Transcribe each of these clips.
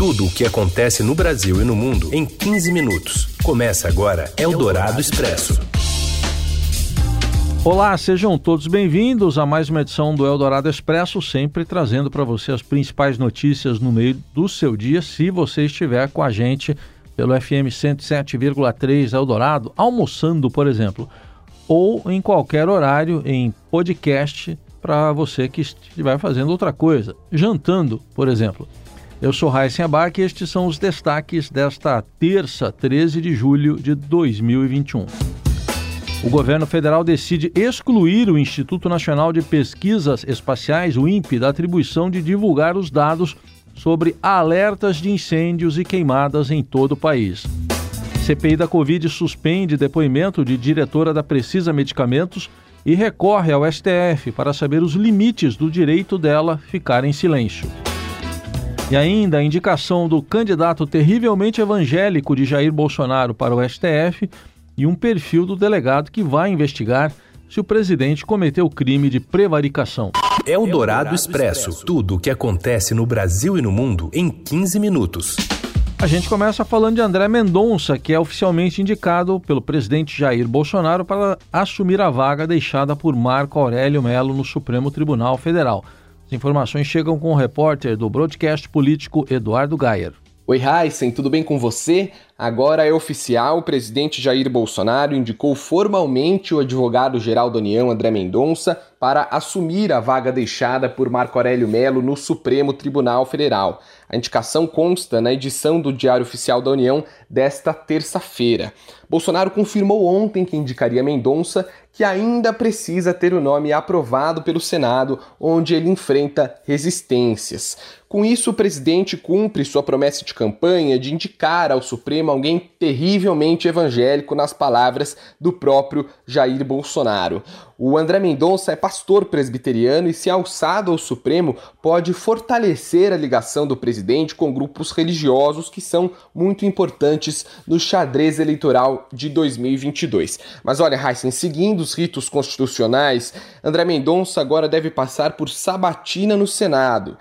Tudo o que acontece no Brasil e no mundo em 15 minutos. Começa agora Eldorado Expresso. Olá, sejam todos bem-vindos a mais uma edição do Eldorado Expresso, sempre trazendo para você as principais notícias no meio do seu dia, se você estiver com a gente pelo FM 107,3 Eldorado, almoçando, por exemplo, ou em qualquer horário em podcast para você que estiver fazendo outra coisa, jantando, por exemplo. Eu sou Raíssen Abac e estes são os destaques desta terça, 13 de julho de 2021. O governo federal decide excluir o Instituto Nacional de Pesquisas Espaciais, o INPE, da atribuição de divulgar os dados sobre alertas de incêndios e queimadas em todo o país. CPI da Covid suspende depoimento de diretora da Precisa Medicamentos e recorre ao STF para saber os limites do direito dela ficar em silêncio. E ainda a indicação do candidato terrivelmente evangélico de Jair Bolsonaro para o STF e um perfil do delegado que vai investigar se o presidente cometeu crime de prevaricação. É o Dourado Expresso. Tudo o que acontece no Brasil e no mundo em 15 minutos. A gente começa falando de André Mendonça, que é oficialmente indicado pelo presidente Jair Bolsonaro para assumir a vaga deixada por Marco Aurélio Melo no Supremo Tribunal Federal. As informações chegam com o repórter do broadcast político Eduardo Gayer. Oi, Heisen, tudo bem com você? Agora é oficial, o presidente Jair Bolsonaro indicou formalmente o advogado-geral da União, André Mendonça, para assumir a vaga deixada por Marco Aurélio Melo no Supremo Tribunal Federal. A indicação consta na edição do Diário Oficial da União desta terça-feira. Bolsonaro confirmou ontem que indicaria Mendonça, que ainda precisa ter o nome aprovado pelo Senado, onde ele enfrenta resistências. Com isso, o presidente cumpre sua promessa de campanha de indicar ao Supremo alguém terrivelmente evangélico, nas palavras do próprio Jair Bolsonaro. O André Mendonça é pastor presbiteriano e, se alçado ao Supremo, pode fortalecer a ligação do presidente com grupos religiosos que são muito importantes no xadrez eleitoral de 2022. Mas olha, Heisen, seguindo os ritos constitucionais, André Mendonça agora deve passar por sabatina no Senado.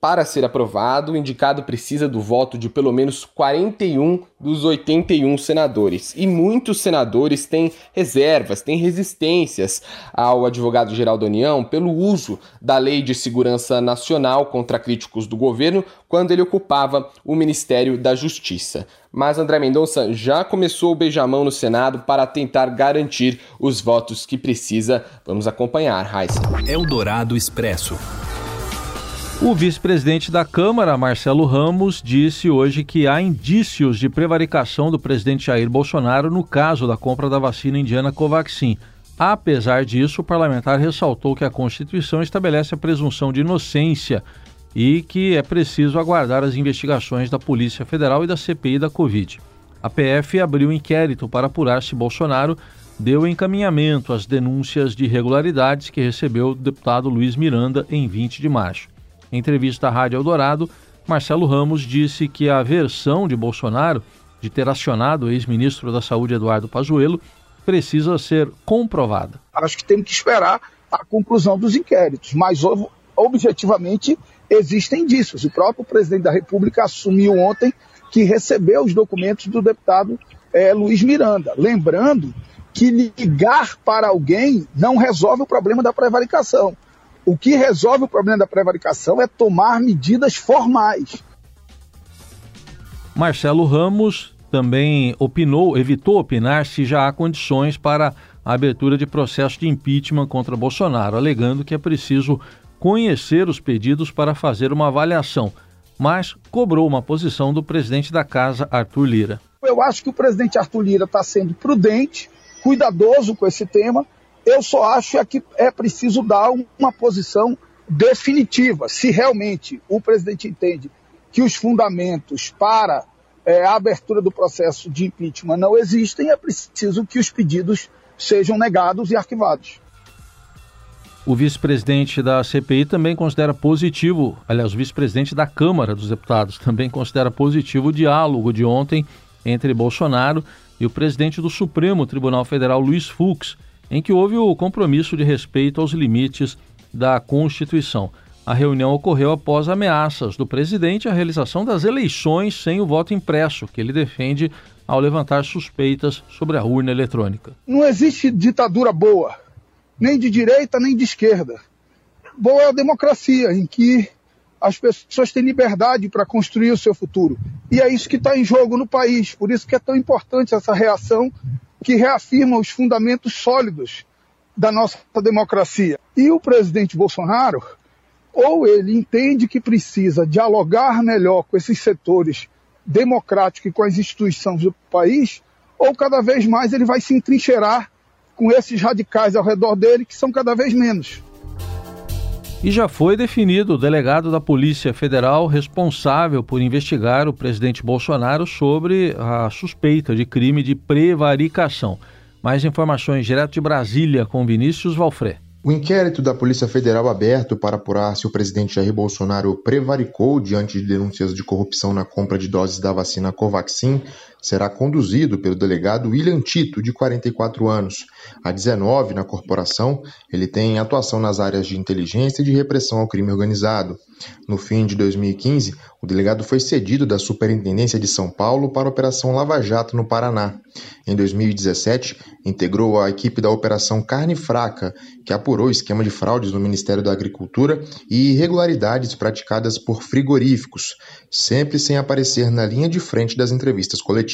Para ser aprovado, o indicado precisa do voto de pelo menos 41 dos 81 senadores. E muitos senadores têm reservas, têm resistências ao advogado-geral da União pelo uso da Lei de Segurança Nacional contra críticos do governo quando ele ocupava o Ministério da Justiça. Mas André Mendonça já começou o beijamão no Senado para tentar garantir os votos que precisa. Vamos acompanhar, Raíssa. Eldorado Expresso. O vice-presidente da Câmara, Marcelo Ramos, disse hoje que há indícios de prevaricação do presidente Jair Bolsonaro no caso da compra da vacina indiana Covaxin. Apesar disso, o parlamentar ressaltou que a Constituição estabelece a presunção de inocência e que é preciso aguardar as investigações da Polícia Federal e da CPI da Covid. A PF abriu inquérito para apurar se Bolsonaro deu encaminhamento às denúncias de irregularidades que recebeu o deputado Luiz Miranda em 20 de março. Em entrevista à Rádio Eldorado, Marcelo Ramos disse que a versão de Bolsonaro de ter acionado o ex-ministro da Saúde Eduardo Pazuello precisa ser comprovada. Acho que temos que esperar a conclusão dos inquéritos, mas objetivamente existem indícios. O próprio presidente da República assumiu ontem que recebeu os documentos do deputado é, Luiz Miranda. Lembrando que ligar para alguém não resolve o problema da prevaricação. O que resolve o problema da prevaricação é tomar medidas formais. Marcelo Ramos também opinou, evitou opinar se já há condições para a abertura de processo de impeachment contra Bolsonaro, alegando que é preciso conhecer os pedidos para fazer uma avaliação, mas cobrou uma posição do presidente da casa, Arthur Lira. Eu acho que o presidente Arthur Lira está sendo prudente, cuidadoso com esse tema eu só acho é que é preciso dar uma posição definitiva. Se realmente o presidente entende que os fundamentos para é, a abertura do processo de impeachment não existem, é preciso que os pedidos sejam negados e arquivados. O vice-presidente da CPI também considera positivo, aliás, o vice-presidente da Câmara dos Deputados também considera positivo o diálogo de ontem entre Bolsonaro e o presidente do Supremo Tribunal Federal, Luiz Fux, em que houve o compromisso de respeito aos limites da Constituição. A reunião ocorreu após ameaças do presidente à realização das eleições sem o voto impresso, que ele defende ao levantar suspeitas sobre a urna eletrônica. Não existe ditadura boa, nem de direita nem de esquerda. Boa é a democracia, em que as pessoas têm liberdade para construir o seu futuro. E é isso que está em jogo no país. Por isso que é tão importante essa reação que reafirma os fundamentos sólidos da nossa democracia. E o presidente Bolsonaro ou ele entende que precisa dialogar melhor com esses setores democráticos e com as instituições do país, ou cada vez mais ele vai se entrincheirar com esses radicais ao redor dele, que são cada vez menos. E já foi definido o delegado da Polícia Federal responsável por investigar o presidente Bolsonaro sobre a suspeita de crime de prevaricação. Mais informações direto de Brasília com Vinícius Valfré. O inquérito da Polícia Federal aberto para apurar se o presidente Jair Bolsonaro prevaricou diante de denúncias de corrupção na compra de doses da vacina Covaxin será conduzido pelo delegado William Tito, de 44 anos. Há 19 na corporação, ele tem atuação nas áreas de inteligência e de repressão ao crime organizado. No fim de 2015, o delegado foi cedido da Superintendência de São Paulo para a Operação Lava Jato no Paraná. Em 2017, integrou a equipe da Operação Carne Fraca, que apurou esquema de fraudes no Ministério da Agricultura e irregularidades praticadas por frigoríficos, sempre sem aparecer na linha de frente das entrevistas coletivas.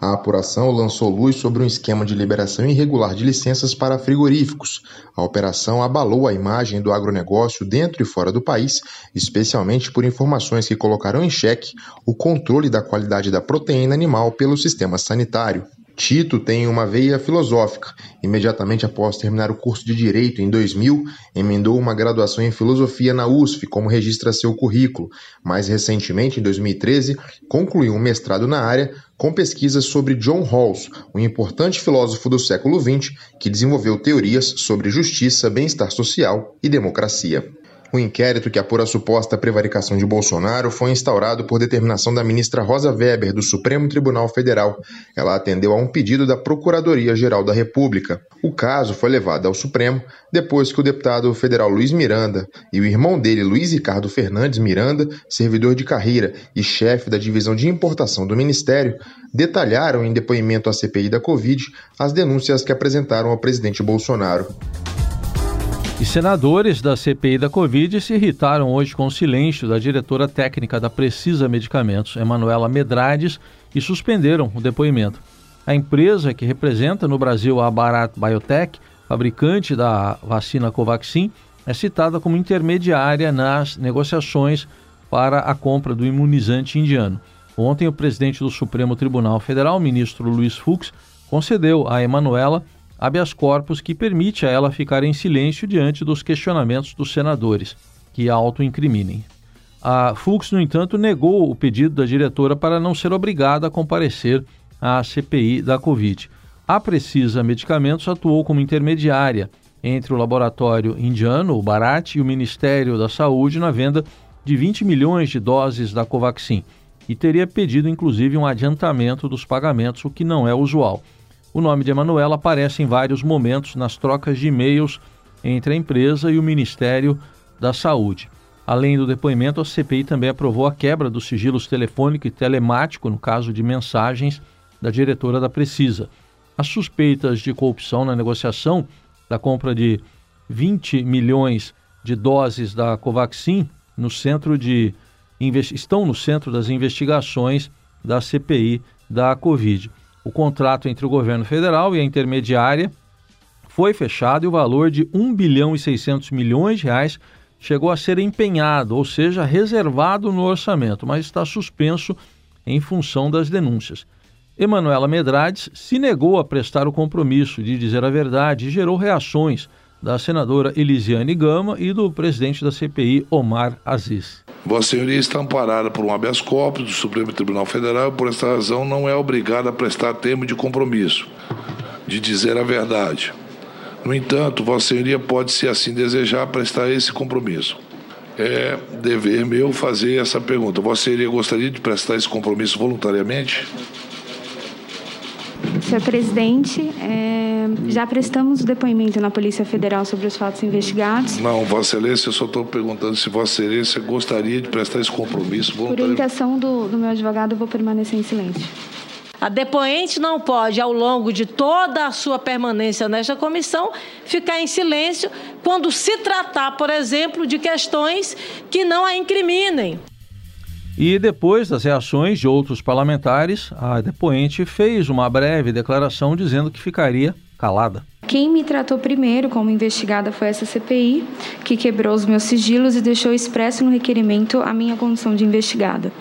A apuração lançou luz sobre um esquema de liberação irregular de licenças para frigoríficos. A operação abalou a imagem do agronegócio dentro e fora do país, especialmente por informações que colocaram em xeque o controle da qualidade da proteína animal pelo sistema sanitário. Tito tem uma veia filosófica. Imediatamente após terminar o curso de Direito em 2000, emendou uma graduação em Filosofia na USF, como registra seu currículo. Mais recentemente, em 2013, concluiu um mestrado na área com pesquisas sobre John Rawls, um importante filósofo do século XX que desenvolveu teorias sobre justiça, bem-estar social e democracia. O inquérito que apura a suposta prevaricação de Bolsonaro foi instaurado por determinação da ministra Rosa Weber, do Supremo Tribunal Federal. Ela atendeu a um pedido da Procuradoria-Geral da República. O caso foi levado ao Supremo depois que o deputado federal Luiz Miranda e o irmão dele, Luiz Ricardo Fernandes Miranda, servidor de carreira e chefe da divisão de importação do Ministério, detalharam em depoimento à CPI da Covid as denúncias que apresentaram ao presidente Bolsonaro. E senadores da CPI da Covid se irritaram hoje com o silêncio da diretora técnica da Precisa Medicamentos, Emanuela Medrades, e suspenderam o depoimento. A empresa que representa no Brasil a Bharat Biotech, fabricante da vacina Covaxin, é citada como intermediária nas negociações para a compra do imunizante indiano. Ontem, o presidente do Supremo Tribunal Federal, ministro Luiz Fux, concedeu a Emanuela habeas corpus que permite a ela ficar em silêncio diante dos questionamentos dos senadores, que a auto-incriminem. A Fux, no entanto, negou o pedido da diretora para não ser obrigada a comparecer à CPI da Covid. A Precisa Medicamentos atuou como intermediária entre o laboratório indiano, o Bharat, e o Ministério da Saúde na venda de 20 milhões de doses da Covaxin e teria pedido inclusive um adiantamento dos pagamentos, o que não é usual. O nome de Emanuela aparece em vários momentos nas trocas de e-mails entre a empresa e o Ministério da Saúde. Além do depoimento, a CPI também aprovou a quebra dos sigilos telefônico e telemático no caso de mensagens da diretora da Precisa. As suspeitas de corrupção na negociação da compra de 20 milhões de doses da Covaxin no centro de estão no centro das investigações da CPI da Covid o contrato entre o governo federal e a intermediária foi fechado e o valor de 1 bilhão e 600 milhões de reais chegou a ser empenhado, ou seja, reservado no orçamento, mas está suspenso em função das denúncias. Emanuela Medrades se negou a prestar o compromisso de dizer a verdade e gerou reações da senadora Elisiane Gama e do presidente da CPI, Omar Aziz. Vossa Senhoria está amparada por um habeas corpus do Supremo Tribunal Federal e, por esta razão, não é obrigada a prestar termo de compromisso, de dizer a verdade. No entanto, Vossa Senhoria pode, se assim desejar, prestar esse compromisso. É dever meu fazer essa pergunta. Vossa Senhoria gostaria de prestar esse compromisso voluntariamente? Senhor presidente, é, já prestamos o depoimento na Polícia Federal sobre os fatos investigados. Não, Vossa Excelência, eu só estou perguntando se Vossa Excelência gostaria de prestar esse compromisso voluntário. Por orientação do, do meu advogado, eu vou permanecer em silêncio. A depoente não pode, ao longo de toda a sua permanência nesta comissão, ficar em silêncio quando se tratar, por exemplo, de questões que não a incriminem. E depois das reações de outros parlamentares, a depoente fez uma breve declaração dizendo que ficaria calada. Quem me tratou primeiro como investigada foi essa CPI, que quebrou os meus sigilos e deixou expresso no requerimento a minha condição de investigada.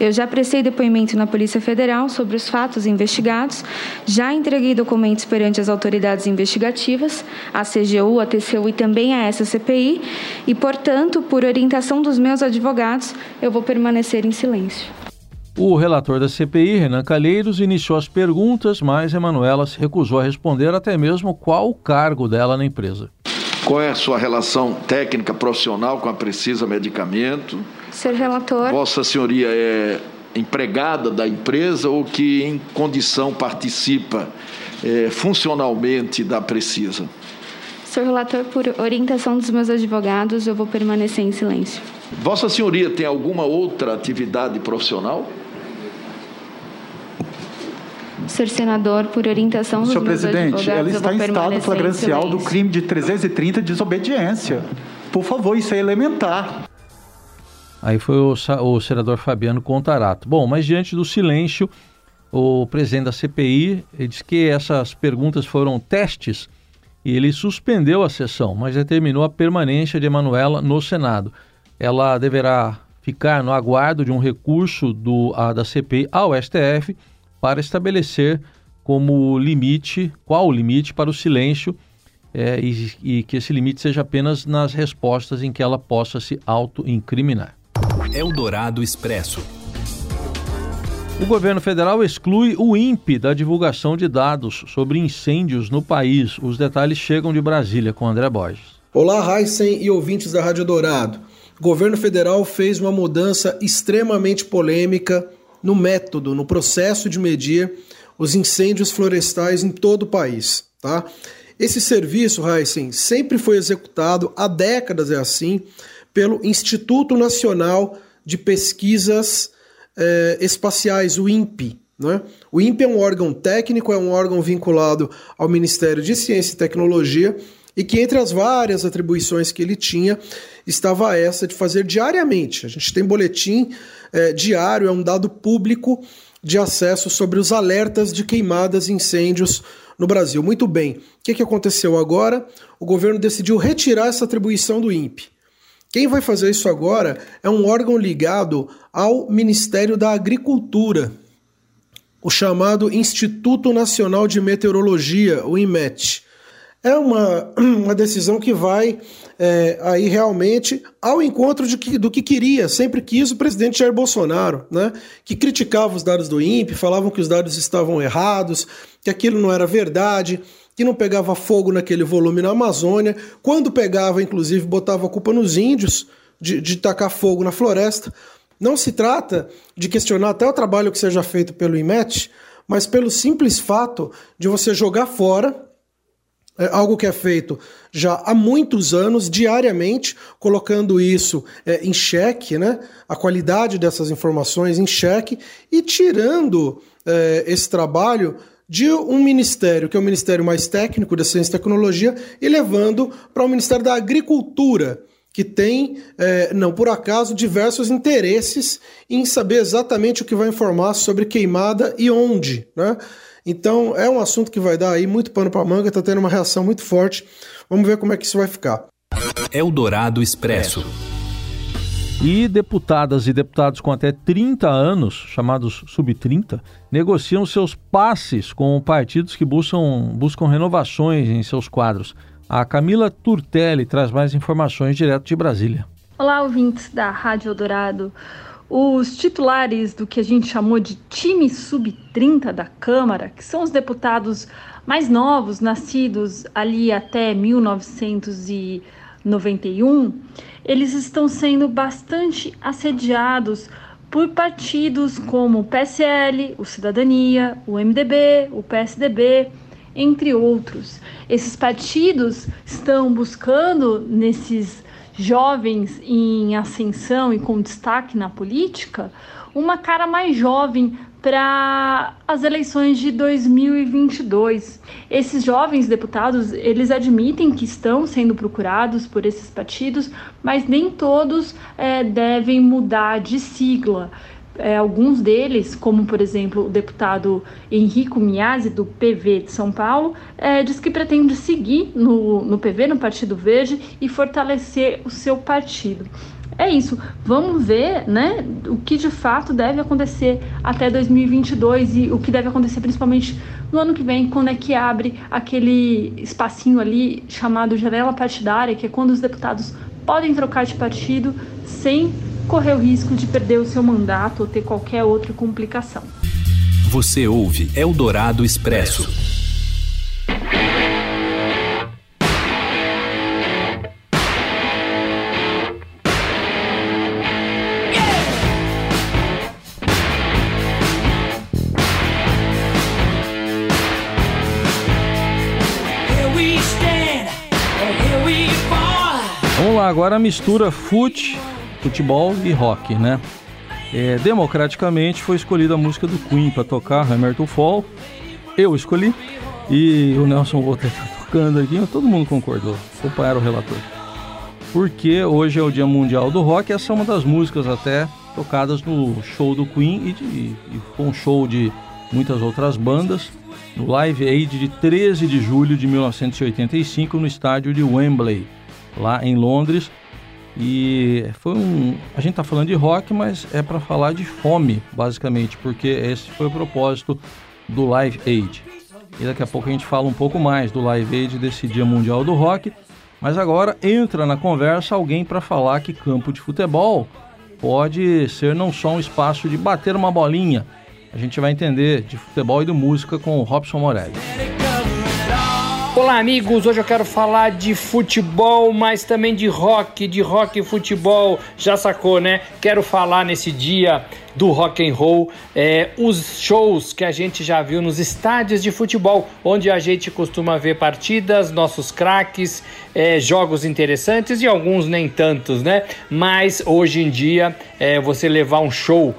Eu já prestei depoimento na Polícia Federal sobre os fatos investigados, já entreguei documentos perante as autoridades investigativas, a CGU, a TCU e também a essa CPI, e, portanto, por orientação dos meus advogados, eu vou permanecer em silêncio. O relator da CPI, Renan Calheiros, iniciou as perguntas, mas Emanuela se recusou a responder até mesmo qual o cargo dela na empresa. Qual é a sua relação técnica profissional com a Precisa Medicamento? Ser relator. Vossa Senhoria é empregada da empresa ou que em condição participa é, funcionalmente da Precisa? Senhor relator, por orientação dos meus advogados, eu vou permanecer em silêncio. Vossa Senhoria tem alguma outra atividade profissional? Senhor senador, por orientação dos Senhor presidente, ela está em estado flagrancial do crime de 330 de desobediência. Por favor, isso é elementar. Aí foi o, o senador Fabiano Contarato. Bom, mas diante do silêncio, o presidente da CPI disse que essas perguntas foram testes e ele suspendeu a sessão, mas determinou a permanência de Emanuela no Senado. Ela deverá ficar no aguardo de um recurso do, a, da CPI ao STF para estabelecer como limite, qual o limite para o silêncio é, e, e que esse limite seja apenas nas respostas em que ela possa se auto-incriminar. Eldorado Expresso. O governo federal exclui o INPE da divulgação de dados sobre incêndios no país. Os detalhes chegam de Brasília com André Borges. Olá, Heisen e ouvintes da Rádio Dourado. O governo federal fez uma mudança extremamente polêmica no método, no processo de medir os incêndios florestais em todo o país. Tá? Esse serviço, Heisen, sempre foi executado, há décadas é assim, pelo Instituto Nacional de Pesquisas eh, Espaciais, o INPE. Né? O INPE é um órgão técnico, é um órgão vinculado ao Ministério de Ciência e Tecnologia e que, entre as várias atribuições que ele tinha, estava essa de fazer diariamente. A gente tem boletim é, diário, é um dado público de acesso sobre os alertas de queimadas e incêndios no Brasil. Muito bem, o que, que aconteceu agora? O governo decidiu retirar essa atribuição do INPE. Quem vai fazer isso agora é um órgão ligado ao Ministério da Agricultura, o chamado Instituto Nacional de Meteorologia, o IMET. É uma, uma decisão que vai é, aí realmente ao encontro de que, do que queria, sempre quis o presidente Jair Bolsonaro, né? que criticava os dados do INPE, falavam que os dados estavam errados, que aquilo não era verdade que não pegava fogo naquele volume na Amazônia, quando pegava, inclusive, botava a culpa nos índios de, de tacar fogo na floresta. Não se trata de questionar até o trabalho que seja feito pelo IMET, mas pelo simples fato de você jogar fora é algo que é feito já há muitos anos, diariamente, colocando isso é, em xeque, né? a qualidade dessas informações em xeque e tirando é, esse trabalho de um ministério, que é o ministério mais técnico da ciência e tecnologia, e levando para o Ministério da Agricultura, que tem, é, não por acaso, diversos interesses em saber exatamente o que vai informar sobre queimada e onde. Né? Então é um assunto que vai dar aí muito pano para manga, está tendo uma reação muito forte. Vamos ver como é que isso vai ficar. Eldorado Expresso. E deputadas e deputados com até 30 anos, chamados sub-30, negociam seus passes com partidos que buscam, buscam renovações em seus quadros. A Camila Turtelli traz mais informações direto de Brasília. Olá, ouvintes da Rádio Eldorado. Os titulares do que a gente chamou de time sub-30 da Câmara, que são os deputados mais novos, nascidos ali até 1991, eles estão sendo bastante assediados por partidos como o PSL, o Cidadania, o MDB, o PSDB, entre outros. Esses partidos estão buscando nesses jovens em ascensão e com destaque na política uma cara mais jovem para as eleições de 2022. Esses jovens deputados, eles admitem que estão sendo procurados por esses partidos, mas nem todos é, devem mudar de sigla. É, alguns deles, como por exemplo o deputado Henrico Miazzi, do PV de São Paulo, é, diz que pretende seguir no, no PV, no Partido Verde, e fortalecer o seu partido é isso. Vamos ver, né, o que de fato deve acontecer até 2022 e o que deve acontecer principalmente no ano que vem, quando é que abre aquele espacinho ali chamado janela partidária, que é quando os deputados podem trocar de partido sem correr o risco de perder o seu mandato ou ter qualquer outra complicação. Você ouve Eldorado Expresso. agora mistura fute, futebol e rock, né? É, democraticamente foi escolhida a música do Queen para tocar, Hammer to Fall. Eu escolhi e o Nelson Volta tá tocando aqui, todo mundo concordou, acompanharam o relator. Porque hoje é o Dia Mundial do Rock, essa é uma das músicas até tocadas no show do Queen e, de, e com show de muitas outras bandas no Live Aid de 13 de julho de 1985 no estádio de Wembley lá em Londres. E foi um. A gente está falando de rock, mas é para falar de fome, basicamente, porque esse foi o propósito do Live Aid. E daqui a pouco a gente fala um pouco mais do Live Aid desse Dia Mundial do Rock. Mas agora entra na conversa alguém para falar que campo de futebol pode ser não só um espaço de bater uma bolinha. A gente vai entender de futebol e de música com o Robson Morelli. Olá, amigos. Hoje eu quero falar de futebol, mas também de rock, de rock e futebol. Já sacou, né? Quero falar nesse dia do rock and roll, é, os shows que a gente já viu nos estádios de futebol, onde a gente costuma ver partidas, nossos craques, é, jogos interessantes e alguns nem tantos, né? Mas hoje em dia, é, você levar um show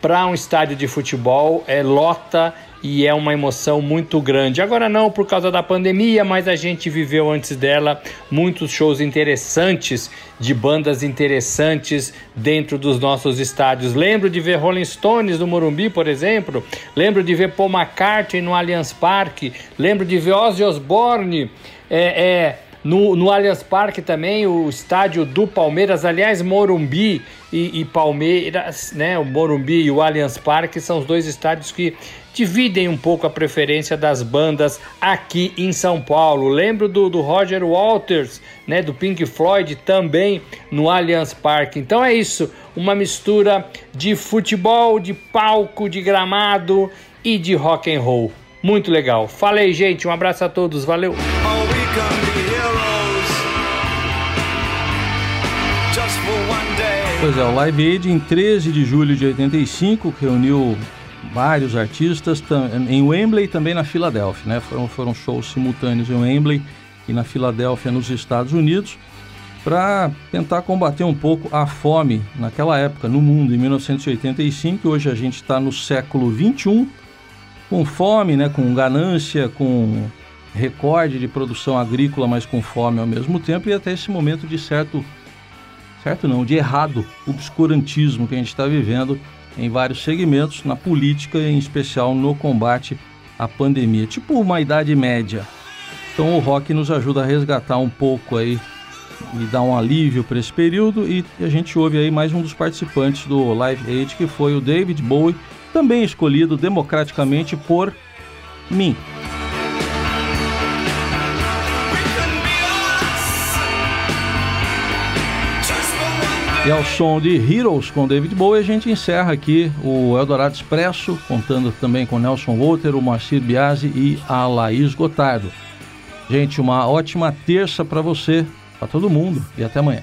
para um estádio de futebol é lota e é uma emoção muito grande. Agora não por causa da pandemia, mas a gente viveu antes dela muitos shows interessantes de bandas interessantes dentro dos nossos estádios. Lembro de ver Rolling Stones no Morumbi, por exemplo. Lembro de ver Paul McCartney no Allianz Parque. Lembro de ver Ozzy Osbourne. É, é no, no Allianz Parque também, o estádio do Palmeiras, aliás, Morumbi e, e, Palmeiras, né? O Morumbi e o Allianz Parque são os dois estádios que dividem um pouco a preferência das bandas aqui em São Paulo. Lembro do, do Roger Walters, né? Do Pink Floyd também no Allianz Parque. Então é isso, uma mistura de futebol, de palco, de gramado e de rock and roll. Muito legal. Falei, gente. Um abraço a todos. Valeu. Pois é, o Live Aid em 13 de julho de 85 reuniu vários artistas em Wembley e também na Filadélfia, né? Foram, foram shows simultâneos em Wembley e na Filadélfia, nos Estados Unidos, para tentar combater um pouco a fome naquela época no mundo, em 1985. Hoje a gente está no século 21, com fome, né? Com ganância, com recorde de produção agrícola, mas com fome ao mesmo tempo e até esse momento de certo certo não, de errado obscurantismo que a gente está vivendo em vários segmentos, na política e em especial no combate à pandemia, tipo uma idade média. Então o rock nos ajuda a resgatar um pouco aí e dar um alívio para esse período e a gente ouve aí mais um dos participantes do Live Aid que foi o David Bowie, também escolhido democraticamente por mim. E ao som de Heroes com David Bowie, a gente encerra aqui o Eldorado Expresso, contando também com Nelson Walter, o Moacir Biasi e a Laís Gotardo. Gente, uma ótima terça para você, para todo mundo e até amanhã.